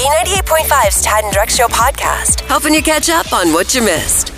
B98.5's Tad and Drex Show podcast, helping you catch up on what you missed.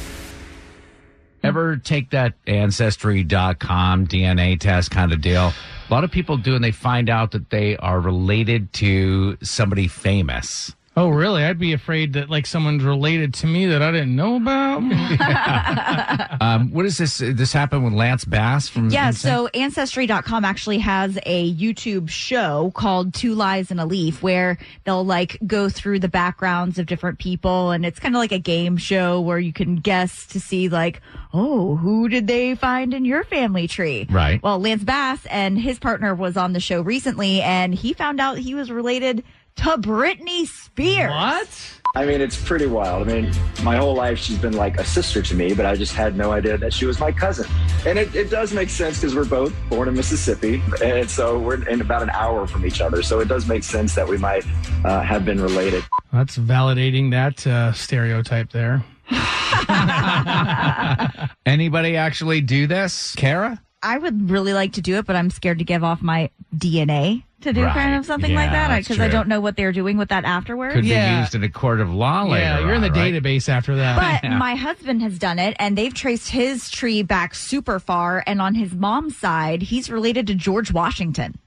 Ever take that ancestry.com DNA test kind of deal? A lot of people do, and they find out that they are related to somebody famous. Oh, really? I'd be afraid that like someone's related to me that I didn't know about. Um, what is this? This happened with Lance Bass from Yeah, NSYNC? so Ancestry.com actually has a YouTube show called Two Lies and a Leaf where they'll like go through the backgrounds of different people and it's kind of like a game show where you can guess to see like, oh, who did they find in your family tree? Right. Well, Lance Bass and his partner was on the show recently and he found out he was related to Britney Spears. what? I mean, it's pretty wild. I mean, my whole life she's been like a sister to me, but I just had no idea that she was my cousin. And it, it does make sense because we're both born in Mississippi, and so we're in about an hour from each other. So it does make sense that we might uh, have been related. That's validating that uh, stereotype there. Anybody actually do this, Kara? I would really like to do it, but I'm scared to give off my DNA to do Right. kind of something like that because I true. don't know what they're doing with that afterwards. Could Yeah. be used in a court of law later. yeah, you're in the on, right? database after that. But my husband has done it, and they've traced his tree back super far. And on his mom's side, he's related to George Washington,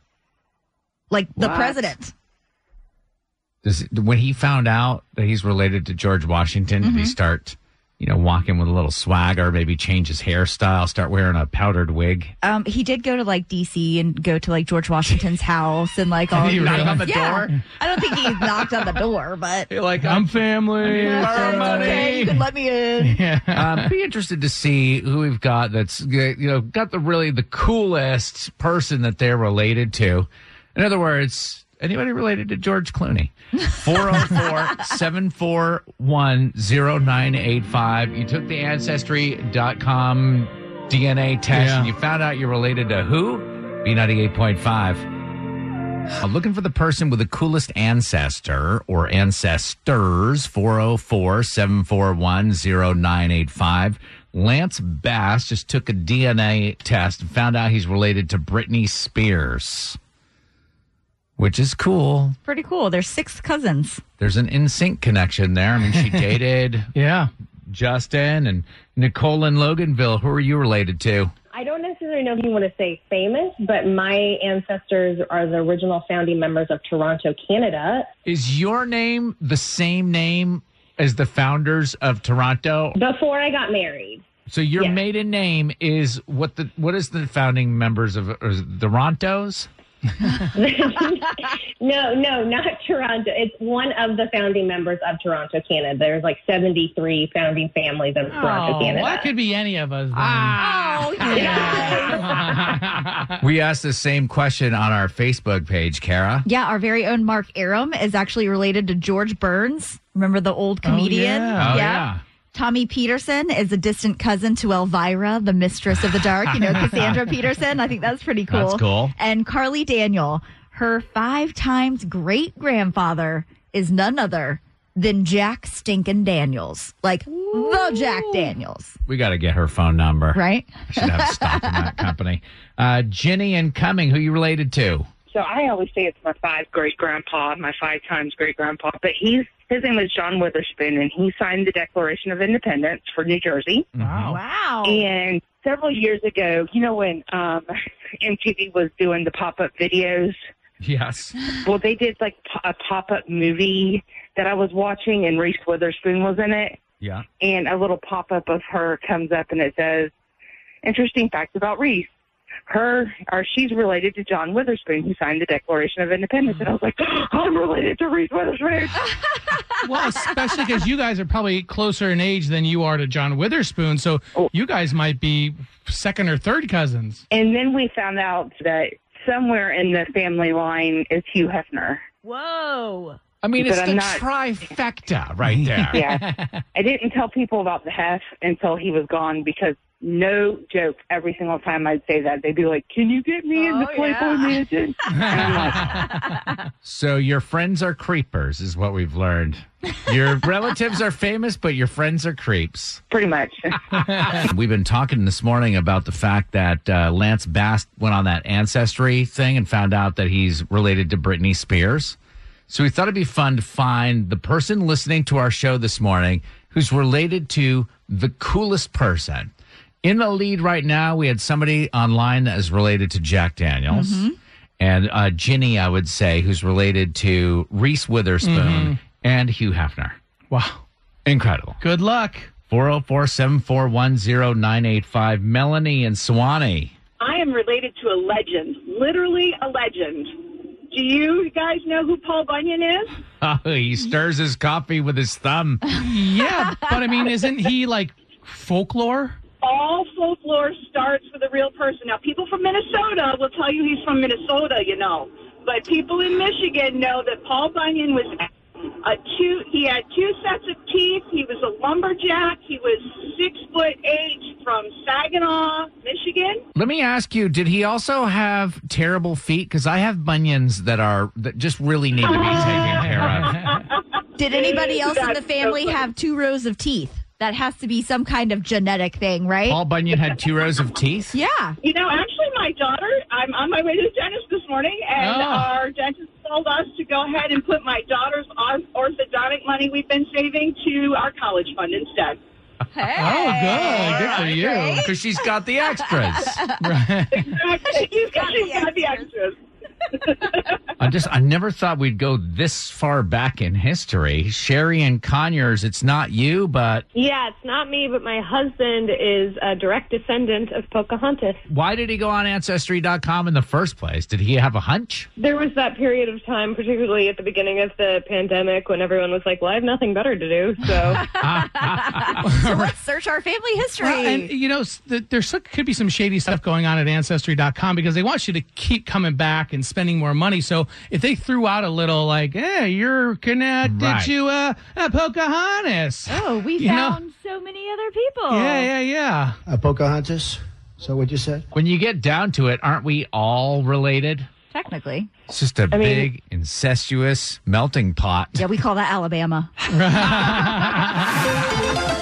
like the president. Does, when he found out that he's related to George Washington, did Mm-hmm. he start, you know, walking with a little swagger, maybe change his hairstyle, start wearing a powdered wig? Um, he did go to like D.C. and go to like George Washington's house and like all. he these knock on the Yeah. door? I don't think he knocked on the door, but You're like, I'm family. That's okay. You can let me in. um, be interested to see who we've got that's you know got the really the coolest person that they're related to. In other words, anybody related to George Clooney? 404-741-0985. You took the ancestry.com DNA test Yeah. and you found out you're related to who? B98.5. I'm looking for the person with the coolest ancestor or ancestors. 404 741 0985. Lance Bass just took a DNA test and found out he's related to Britney Spears, which is cool. Pretty cool. There's six cousins. There's an in sync connection there. I mean, she dated Yeah. Justin and Nicole in Loganville. Who are you related to? I don't necessarily know if you want to say famous, but my ancestors are the original founding members of Toronto, Canada. Is your name the same name as the founders of Toronto? Before I got married. So your Yes. maiden name is what the what is the founding members of or the Rontos? no, no, not Toronto. It's one of the founding members of Toronto, Canada. There's like 73 founding families of Toronto, Oh, Canada. well, that could be any of us. Then. Ah. Oh, yeah. We asked the same question on our Facebook page, Kara. Yeah, our very own Mark Aram is actually related to George Burns. Remember the old oh, comedian? yeah. Oh yeah. Tommy Peterson is a distant cousin to Elvira, the mistress of the dark. You know, Cassandra Peterson. I think that's pretty cool. That's cool. And Carly Daniel, her five times great grandfather is none other than Jack Stinkin' Daniels. Like the Jack Daniels, We got to get her phone number. right? I should have stock in that company. Uh, Jenny and Cumming, who you related to? So I always say it's my five great grandpa, my five times great grandpa, but he's his name is John Witherspoon, and he signed the Declaration of Independence for New Jersey. Wow. Wow. And several years ago, you know when um, MTV was doing the pop up videos. Yes. Well, they did like a pop up movie that I was watching, and Reese Witherspoon was in it. Yeah. and a little pop up of her comes up and it says, Interesting fact about Reese. Her or she's related to John Witherspoon, who signed the Declaration of Independence. And I was like, I'm related to Reese Witherspoon. Well, especially because you guys are probably closer in age than you are to John Witherspoon, so Oh. you guys might be second or third cousins. and then we found out that somewhere in the family line is Hugh Hefner. Whoa. I mean, it's But the I'm not- trifecta right there. Yeah. I didn't tell people about the hef until he was gone because no joke, every single time I'd say that, they'd be like, Can you get me in the Oh, Playboy yeah. Mansion? Like, So your friends are creepers, is what we've learned. Your relatives are famous, but your friends are creeps. Pretty much. We've been talking this morning about the fact that uh, Lance Bass went on that ancestry thing and found out that he's related to Britney Spears. So we thought it'd be fun to find the person listening to our show this morning who's related to the coolest person. In the lead right now, we had somebody online that is related to Jack Daniels. And uh, Ginny, I would say, who's related to Reese Witherspoon and Hugh Hefner. Wow. Incredible. Good luck. 404 741 0985. Melanie and Suwanee. I am related to a legend, literally a legend. Do you guys know who Paul Bunyan is? Oh, he stirs his coffee with his thumb. Yeah, but I mean, isn't he like folklore? All folklore starts with a real person. Now, people from Minnesota will tell you he's from Minnesota, you know, but people in Michigan know that Paul Bunyan was a two. He had two sets of teeth. He was a lumberjack. He was six foot eight from Saginaw, Michigan. Let me ask you, did he also have terrible feet? Because I have bunions that are that just really need to be taken care of. Did anybody else in the That's so family have two rows of teeth? That has to be some kind of genetic thing, right? Paul Bunyan had two rows of teeth. yeah. You know, actually, my daughter, I'm on my way to the dentist this morning, and Oh. our dentist told us to go ahead and put my daughter's orth- orthodontic money we've been saving to our college fund instead. Hey. Oh, good. Good for you. Because she's got the extras. Exactly. She's got, she's got the extras. I just I never thought we'd go this far back in history. Sherry and Conyers, it's not you, but Yeah, it's not me, but my husband is a direct descendant of Pocahontas. why did he go on ancestry.com in the first place? Did he have a hunch? There was that period of time, particularly at the beginning of the pandemic, when everyone was like, well, I have nothing better to do. So So let's search our family history. Well, and you know, there could be some shady stuff going on at Ancestry.com because they want you to keep coming back and spending more money. So if they threw out a little like, "Hey, you're connected Right. to uh, uh, Pocahontas," oh, we You know- found so many other people. yeah, yeah, yeah. Uh, Pocahontas? So what you said? When you get down to it, aren't we all related? Technically. It's just a mean- big incestuous melting pot. Yeah, we call that Alabama.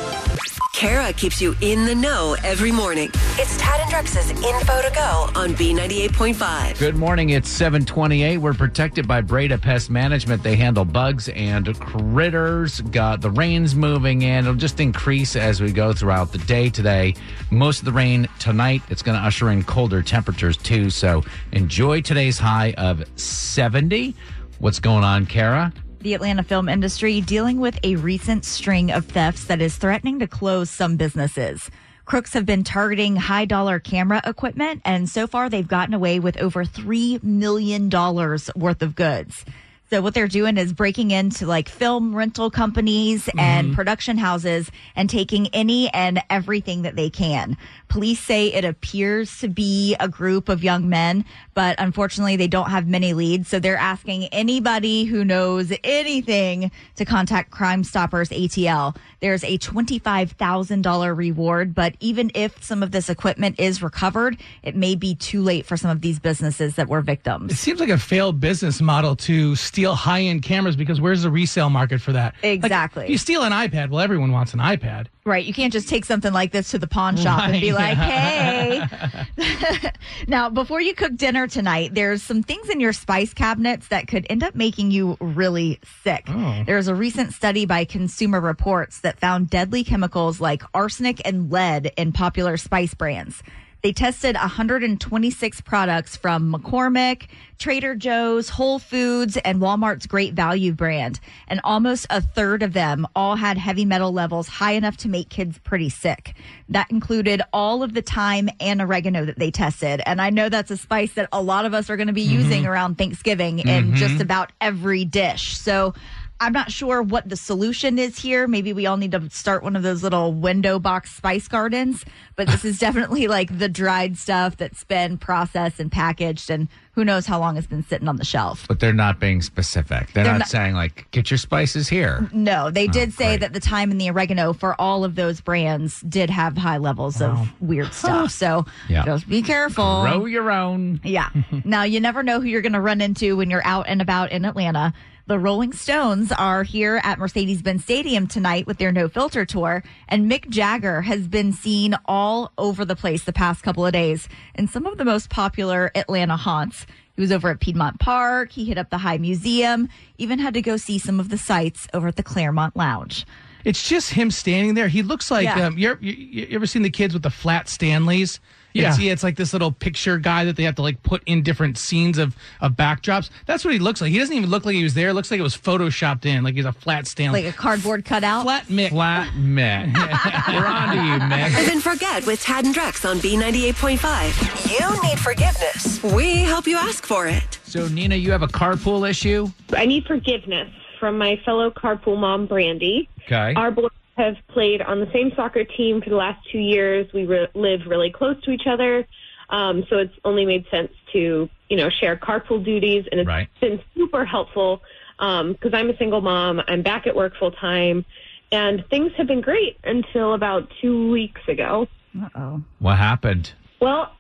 Kara keeps you in the know every morning. It's Tad and Drex's info to go on B98.5. Good morning. It's 728. We're protected by Breda Pest Management. They handle bugs and critters. Got the rain's moving in. It'll just increase as we go throughout the day today. Most of the rain tonight. It's going to usher in colder temperatures too. So enjoy today's high of 70. What's going on, Kara? The Atlanta film industry dealing with a recent string of thefts that is threatening to close some businesses. Crooks have been targeting high dollar camera equipment, and so far they've gotten away with over $3 million worth of goods. So what they're doing is breaking into like film rental companies and mm-hmm. production houses and taking any and everything that they can. Police say it appears to be a group of young men, but unfortunately they don't have many leads. So they're asking anybody who knows anything to contact Crime Stoppers ATL. There's a $25,000 reward, but even if some of this equipment is recovered, it may be too late for some of these businesses that were victims. It seems like a failed business model to steal high end cameras because where's the resale market for that? Like, Exactly. if you steal an iPad, well, everyone wants an iPad. Right. You can't just take something like this to the pawn shop and be like, hey. now, before you cook dinner tonight, there's some things in your spice cabinets that could end up making you really sick. Oh. There's a recent study by Consumer Reports that found deadly chemicals like arsenic and lead in popular spice brands. They tested 126 products from McCormick, Trader Joe's, Whole Foods, and Walmart's Great Value brand. And almost a third of them all had heavy metal levels high enough to make kids pretty sick. That included all of the thyme and oregano that they tested. And I know that's a spice that a lot of us are going to be mm-hmm. using around Thanksgiving in mm-hmm. just about every dish. So I'm not sure what the solution is here. Maybe we all need to start one of those little window box spice gardens. But this is definitely like the dried stuff that's been processed and packaged, and who knows how long it's been sitting on the shelf. But they're not being specific. They're, They're not, not- saying like, get your spices here. No, they oh, did say Oh, great. that the thyme and the oregano for all of those brands did have high levels of weird stuff. So Yeah. just be careful. Grow your own. Yeah. now, you never know who you're going to run into when you're out and about in Atlanta. The Rolling Stones are here at Mercedes Benz Stadium tonight with their No Filter tour, and Mick Jagger has been seen all over the place the past couple of days in some of the most popular Atlanta haunts. He was over at Piedmont Park, he hit up the High Museum, even had to go see some of the sights over at the Clermont Lounge. It's just him standing there. He looks like Yeah. um, you, ever, you, you ever seen the kids with the flat Stanleys? Yeah. It's, it's like this little picture guy that they have to like put in different scenes of, of backdrops. That's what he looks like. He doesn't even look like he was there. It looks like it was photoshopped in, like he's a flat Stanley. Like a cardboard cutout. flat Mick. Flat Mick. We're on to you, Mick. Live and forget with Tad and Drex on B98.5. You need forgiveness. We help you ask for it. So, Nina, you have a carpool issue? I need forgiveness from my fellow carpool mom, Brandy. Okay. Our boys have played on the same soccer team for the last two years. We re- live really close to each other. Um, so it's only made sense to, you know, share carpool duties. And it's Right. been super helpful because I'm a single mom. I'm back at work full time. And things have been great until about two weeks ago. Uh oh. What happened? Well,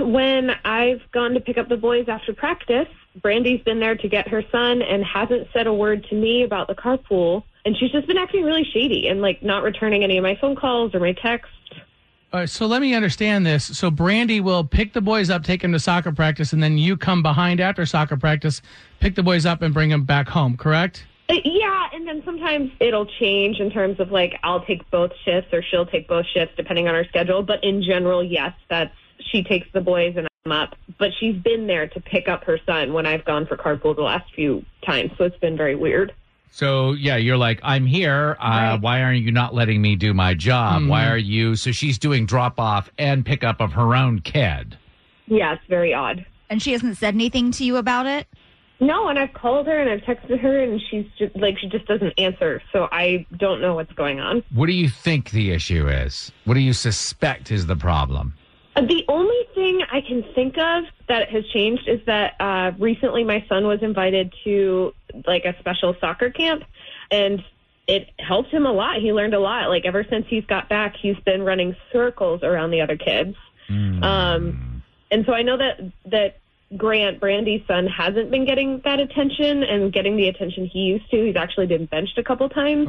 when I've gone to pick up the boys after practice, Brandy's been there to get her son and hasn't said a word to me about the carpool. And she's just been acting really shady and like not returning any of my phone calls or my texts. All right, so let me understand this. So Brandy will pick the boys up, take them to soccer practice, and then you come behind after soccer practice, pick the boys up, and bring them back home. Correct? Uh, Yeah, and then sometimes it'll change in terms of like I'll take both shifts or she'll take both shifts depending on her schedule. But in general, yes, that's she takes the boys and I'm up. But she's been there to pick up her son when I've gone for carpool the last few times, so it's been very weird. So, yeah, you're like, I'm here. Uh, Right. Why aren't you not letting me do my job? Why are you? So, she's doing drop off and pickup of her own kid. Yeah, it's very odd. And she hasn't said anything to you about it? No, and I've called her and I've texted her, and she's just like she just doesn't answer. So I don't know what's going on. What do you think the issue is? What do you suspect is the problem? Uh, The only thing I can think of that has changed is that uh, recently my son was invited to like a special soccer camp, and it helped him a lot. He learned a lot. Like ever since he's got back, he's been running circles around the other kids. Um, and so I know that that Grant, Brandy's son, hasn't been getting that attention and getting the attention he used to. He's actually been benched a couple times.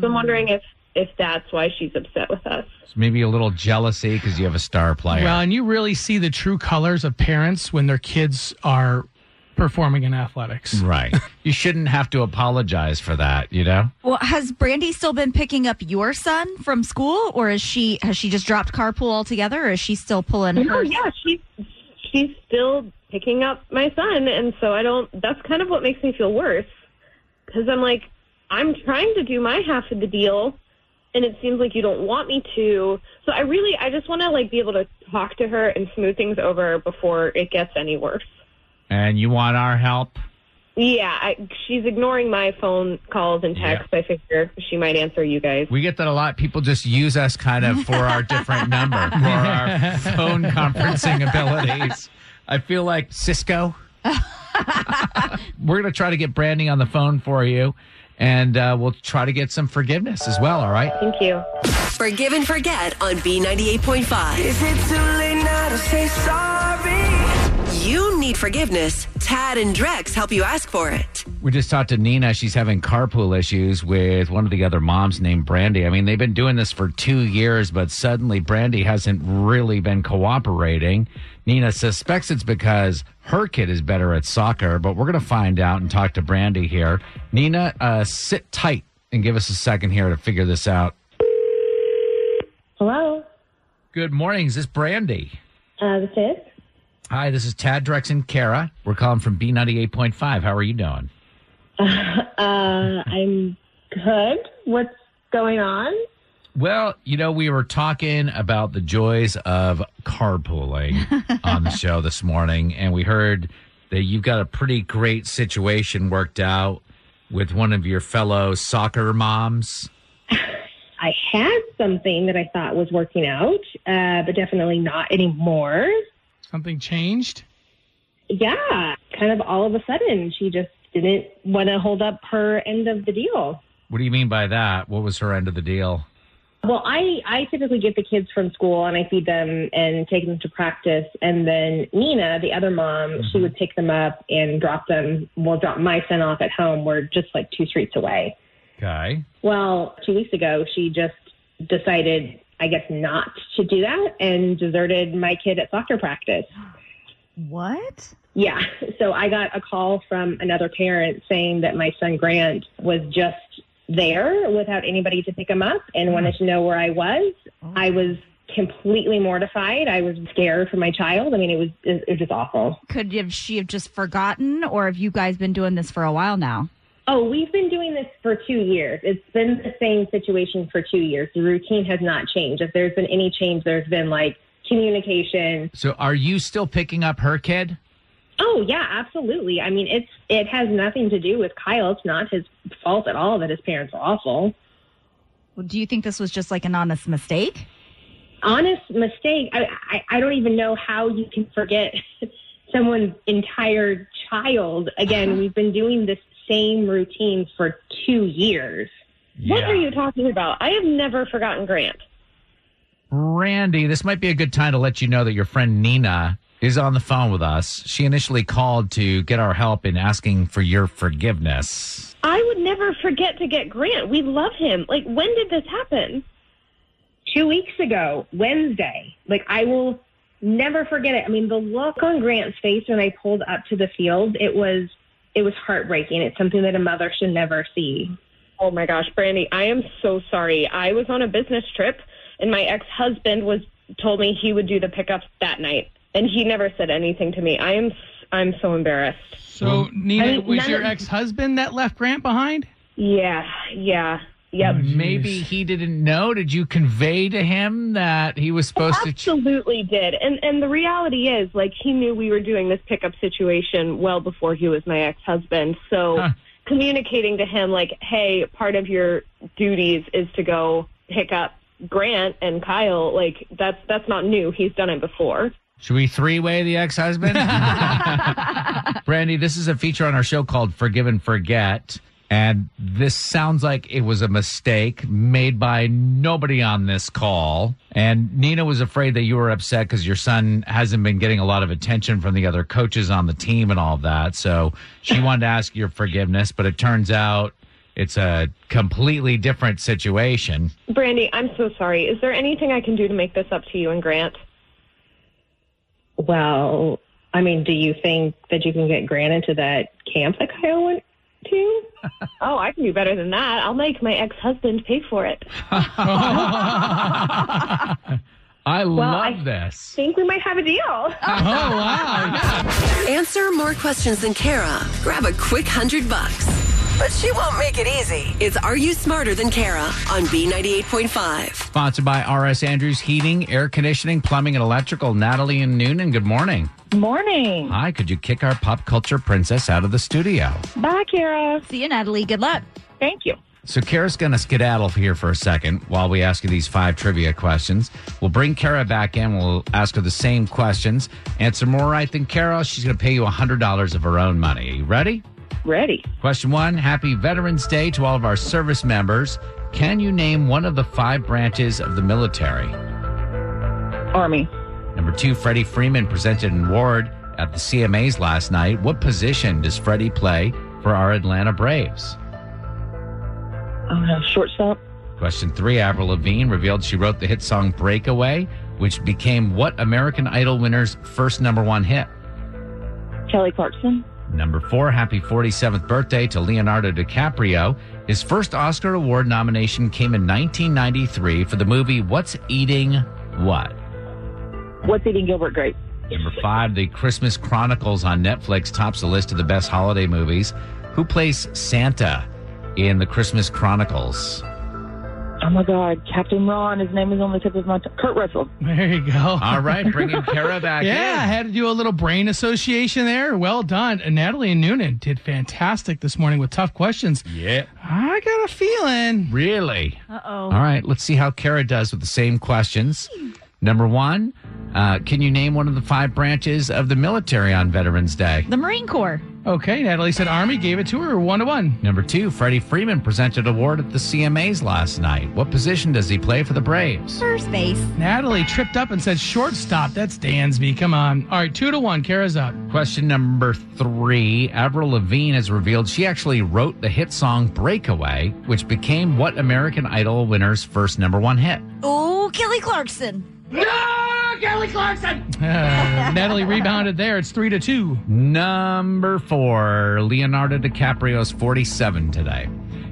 So I'm wondering if if that's why she's upset with us. So maybe a little jealousy because you have a star player. Well, and you really see the true colors of parents when their kids are performing in athletics. right. you shouldn't have to apologize for that, you know? Well, has Brandy still been picking up your son from school, or is she has she just dropped carpool altogether, or is she still pulling No, her? yeah, she's she's still picking up my son, and so I don't. That's kind of what makes me feel worse because I'm like, I'm trying to do my half of the deal, and it seems like you don't want me to. So I really, I just want to like be able to talk to her and smooth things over before it gets any worse. And you want our help? Yeah, I, she's ignoring my phone calls and texts. I figure she might answer you guys. We get that a lot. People just use us kind of for our different number, for our phone conferencing abilities. I feel like Cisco. We're going to try to get Brandy on the phone for you, and uh, we'll try to get some forgiveness as well, all right? Thank you. Forgive and forget on B98.5. need forgiveness. Tad and Drex help you ask for it. We just talked to Nina. She's having carpool issues with one of the other moms named Brandy. I mean, they've been doing this for two years, but suddenly Brandy hasn't really been cooperating. Nina suspects it's because her kid is better at soccer, but we're going to find out and talk to Brandy here. Nina, uh, sit tight and give us a second here to figure this out. Hello, Good morning. Is this Brandy? uh, this is. Hi, this is Tad Drex and Kara. We're calling from B98.5. How are you doing? Uh, I'm good. What's going on? Well, you know, we were talking about the joys of carpooling on the show this morning, and we heard that you've got a pretty great situation worked out with one of your fellow soccer moms? I had something that I thought was working out, uh, but definitely not anymore. Something changed? Yeah, kind of all of a sudden, she just didn't want to hold up her end of the deal. What do you mean by that? What was her end of the deal? Well, I, I typically get the kids from school and I feed them and take them to practice. And then Nina, the other mom, she mm-hmm. would pick them up and drop them, well, drop my son off at home. We're just like two streets away. Okay. Well, two weeks ago, she just decided, I guess, not to do that and deserted my kid at soccer practice. What? Yeah. So I got a call from another parent saying that my son Grant was just there without anybody to pick him up and wanted to know where I was. I oh. was completely mortified. I was scared for my child. I mean, it was it, it was just awful. Could have she have just forgotten, or have you guys been doing this for a while now? Oh, we've been doing this for two years. It's been the same situation for two years. The routine has not changed. If there's been any change, there's been like communication. So are you still picking up her kid? Oh yeah, absolutely. I mean, it's it has nothing to do with Kyle. It's not his fault at all that his parents are awful. Well, do you think this was just like an honest mistake? Honest mistake. I I, I don't even know how you can forget someone's entire child. Again, uh-huh. we've been doing this same routine for two years. What are you talking about? I have never forgotten Grant. Brandy, this might be a good time to let you know that your friend Nina is on the phone with us. She initially called to get our help in asking for your forgiveness. I would never forget to get Grant. We love him. Like, when did this happen? Two weeks ago, Wednesday. Like, I will never forget it. I mean, the look on Grant's face when I pulled up to the field, it was, it was heartbreaking. It's something that a mother should never see. Oh my gosh, Brandy, I am so sorry. I was on a business trip and my ex-husband was told me he would do the pickups that night and he never said anything to me. I am I'm so embarrassed. So, Nina, I mean, was your ex husband that left Grant behind? Yeah, yeah. Yep. Oh, Maybe he didn't know. Did you convey to him that he was supposed to? Absolutely did. And and the reality is like he knew we were doing this pickup situation well before he was my ex-husband. So Huh. communicating to him like, "Hey, part of your duties is to go pick up Grant and Kyle." Like that's that's not new. He's done it before. Should we three way the ex husband? Brandy, this is a feature on our show called Forgive and Forget. And this sounds like it was a mistake made by nobody on this call. And Nina was afraid that you were upset because your son hasn't been getting a lot of attention from the other coaches on the team and all of that. So she wanted to ask your forgiveness, but it turns out it's a completely different situation. Brandy, I'm so sorry. Is there anything I can do to make this up to you and Grant? Well, I mean, do you think that you can get Grant into that camp that Kyle went to? oh, I can do better than that. I'll make my ex-husband pay for it. I Well, love I- this. think we might have a deal. Oh, wow. Answer more questions than Kara. Grab a quick hundred bucks. But she won't make it easy. It's Are You Smarter Than Kara on B98.5. Sponsored by RS Andrews Heating, Air Conditioning, Plumbing, and Electrical. Natalie and Newnan, good morning. Morning. Hi, could you kick our pop culture princess out of the studio? Bye, Kara. See you, Natalie. Good luck. Thank you. So, Kara's going to skedaddle here for a second while we ask you these five trivia questions. We'll bring Kara back in. We'll ask her the same questions. Answer more right than Kara. She's going to pay you $100 of her own money. Are you ready? Ready. Question one Happy Veterans Day to all of our service members. Can you name one of the five branches of the military? Army. Number two, Freddie Freeman presented an award at the CMAs last night. What position does Freddie play for our Atlanta Braves? Uh, shortstop. Question three, Avril Lavigne revealed she wrote the hit song Breakaway, which became what American Idol winner's first number one hit? Kelly Clarkson. Number four, happy 47th birthday to Leonardo DiCaprio. His first Oscar Award nomination came in 1993 for the movie What's Eating What? What's eating Gilbert Grape? Number five, The Christmas Chronicles on Netflix tops the list of the best holiday movies. Who plays Santa in The Christmas Chronicles? Oh my God, Captain Ron. His name is on the tip of my tongue. Kurt Russell. There you go. All right, bringing Kara back yeah, I had to do a little brain association there. Well done. And Natalie and Newnan did fantastic this morning with tough questions. Yeah. I got a feeling. Really? Uh oh. All right, let's see how Kara does with the same questions. Number one, uh, can you name one of the five branches of the military on Veterans Day? The Marine Corps. Okay, Natalie said Army gave it to her one to one. Number two, Freddie Freeman presented an award at the CMAs last night. What position does he play for the Braves? First base. Natalie tripped up and said shortstop. That's Dansby. Come on. All right, two to one. Kara's up. Question number three, Avril Lavigne has revealed she actually wrote the hit song Breakaway, which became what American Idol winner's first number one hit? Oh, Kelly Clarkson. Uh, Natalie rebounded there. It's three to two. Number four, Leonardo DiCaprio's 47 today.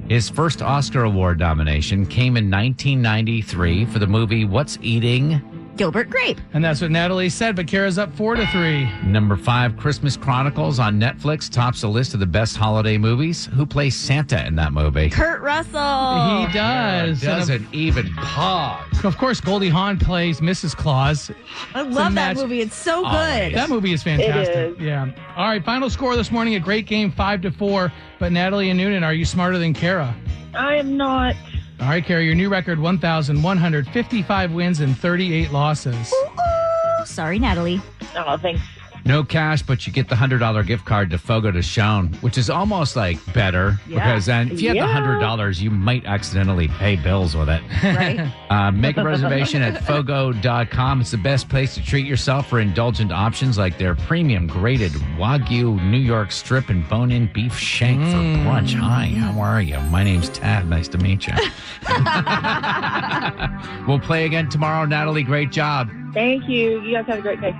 His first Oscar Award nomination came in 1993 for the movie What's Eating? Gilbert Grape. And that's what Natalie said, but Kara's up four to three. Number five, Christmas Chronicles on Netflix tops the list of the best holiday movies. Who plays Santa in that movie? Kurt Russell. he does. And Doesn't even pause. Of, of course, Goldie Hawn plays Mrs. Claus. I love that match- movie. It's so oh, good. Always. That movie is fantastic. It is. Yeah. All right, final score this morning. A great game, five to four. But Natalie and Newnan, are you smarter than Kara? I am not. All right, Kara, your new record: one thousand one hundred fifty-five wins and thirty-eight losses. Ooh, sorry, Natalie. Oh, thanks. No cash, but you get the hundred dollar gift card to Fogo de Chão, which is almost like better Yeah. because then if you had the hundred dollars, you might accidentally pay bills with it. Right? Uh, make a reservation at fogo.com. It's the best place to treat yourself for indulgent options like their premium graded Wagyu New York strip and bone in beef shank for brunch. Hi, how are you? My name's Tad. Nice to meet you. we'll play again tomorrow. Natalie, great job. Thank you. You guys have a great day.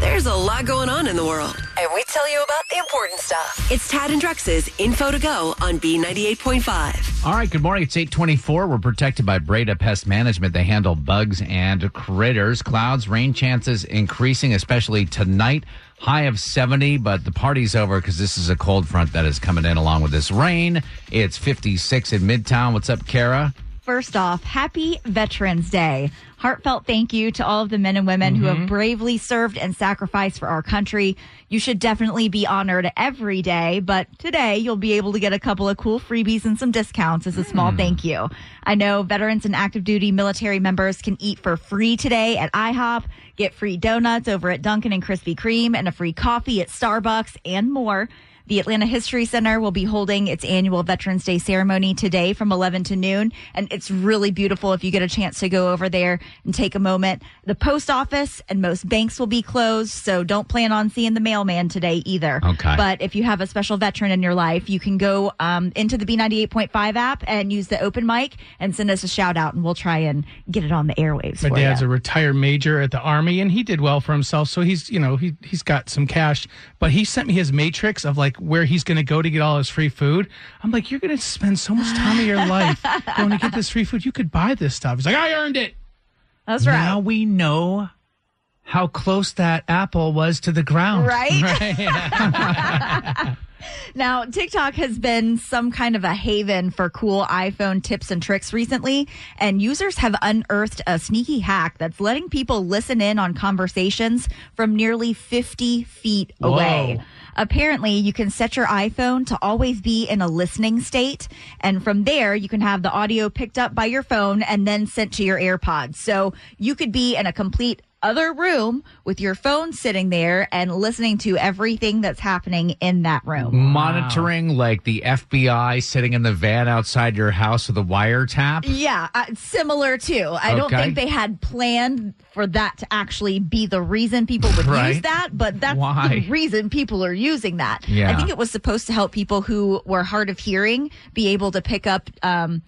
There's a lot going on in the world, and we tell you about the important stuff. It's Tad and Drex's Info to Go on B98.5. All right, good morning. It's 824. We're protected by Breda Pest Management. They handle bugs and critters. Clouds, rain chances increasing, especially tonight. High of 70, but the party's over because this is a cold front that is coming in along with this rain. It's 56 in Midtown. What's up, Kara? First off, happy Veterans Day. Heartfelt thank you to all of the men and women who have mm-hmm. bravely served and sacrificed for our country. You should definitely be honored every day, but today you'll be able to get a couple of cool freebies and some discounts as a small mm. thank you. I know veterans and active duty military members can eat for free today at IHOP, get free donuts over at Dunkin' and Krispy Kreme, and a free coffee at Starbucks and more. The Atlanta History Center will be holding its annual Veterans Day ceremony today from 11 to noon. And it's really beautiful if you get a chance to go over there and take a moment. The post office and most banks will be closed, so don't plan on seeing the mailman today either. Okay. But if you have a special veteran in your life, you can go um, into the B98.5 app and use the open mic and send us a shout out, and we'll try and get it on the airwaves. My dad's ya. a retired major at the army, and he did well for himself. So he's, you know, he he's got some cash. But he sent me his matrix of like where he's going to go to get all his free food. I'm like, you're going to spend so much time of your life going to get this free food. You could buy this stuff. He's like, I earned it. That's right. Now we know how close that apple was to the ground. Right? Now, TikTok has been some kind of a haven for cool iPhone tips and tricks recently, and users have unearthed a sneaky hack that's letting people listen in on conversations from nearly 50 feet away. Whoa. Apparently, you can set your iPhone to always be in a listening state, and from there, you can have the audio picked up by your phone and then sent to your AirPods. So you could be in a complete other room with your phone sitting there and listening to everything that's happening in that room. Monitoring like the FBI sitting in the van outside your house with a wiretap. Yeah, uh, similar to. I don't think they had planned for that to actually be the reason people would use that, but that's Why? the reason people are using that. Yeah. I think it was supposed to help people who were hard of hearing be able to pick up um,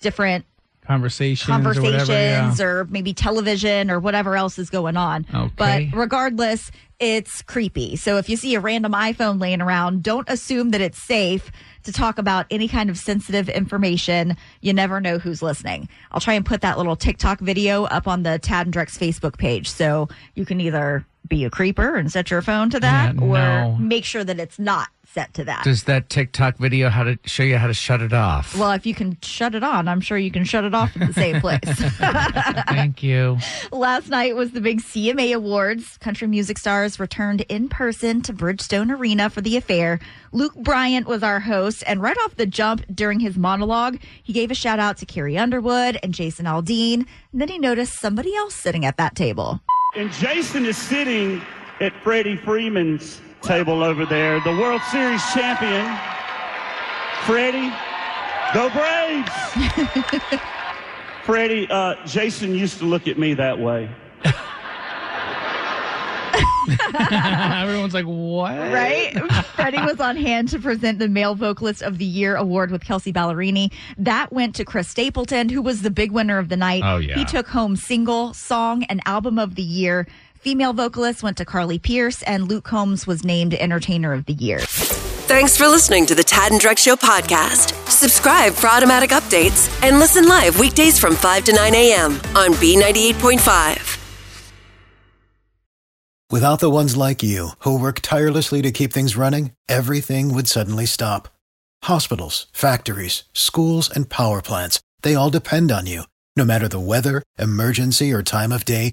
different Conversations, conversations or, whatever, yeah. or maybe television or whatever else is going on. Okay. But regardless, it's creepy. So if you see a random iPhone laying around, don't assume that it's safe to talk about any kind of sensitive information. You never know who's listening. I'll try and put that little TikTok video up on the Tad and Drex Facebook page. So you can either be a creeper and set your phone to that Yeah, or no. make sure that it's not set to that. Does that TikTok video how to show you how to shut it off? well, if you can shut it on, I'm sure you can shut it off in the same place. Thank you. Last night was the big CMA Awards. Country music stars returned in person to Bridgestone Arena for the affair. Luke Bryan was our host, and right off the jump during his monologue, he gave a shout out to Carrie Underwood and Jason Aldean. And then he noticed somebody else sitting at that table. And Jason is sitting at Freddie Freeman's table over there, the World Series champion. Freddie, go Braves! Freddie, uh, Jason used to look at me that way. Everyone's like, what? Right? Freddie was on hand to present the Male Vocalist of the Year award with Kelsea Ballerini. That went to Chris Stapleton, who was the big winner of the night. Oh, yeah. He took home single, song, and album of the year. Female vocalist went to Carly Pearce, and Luke Combs was named Entertainer of the Year. Thanks for listening to the Tad and Drex Show podcast. Subscribe for automatic updates and listen live weekdays from 5 to 9 a.m. on B98.5. Without the ones like you, who work tirelessly to keep things running, everything would suddenly stop. Hospitals, factories, schools, and power plants, they all depend on you. No matter the weather, emergency, or time of day,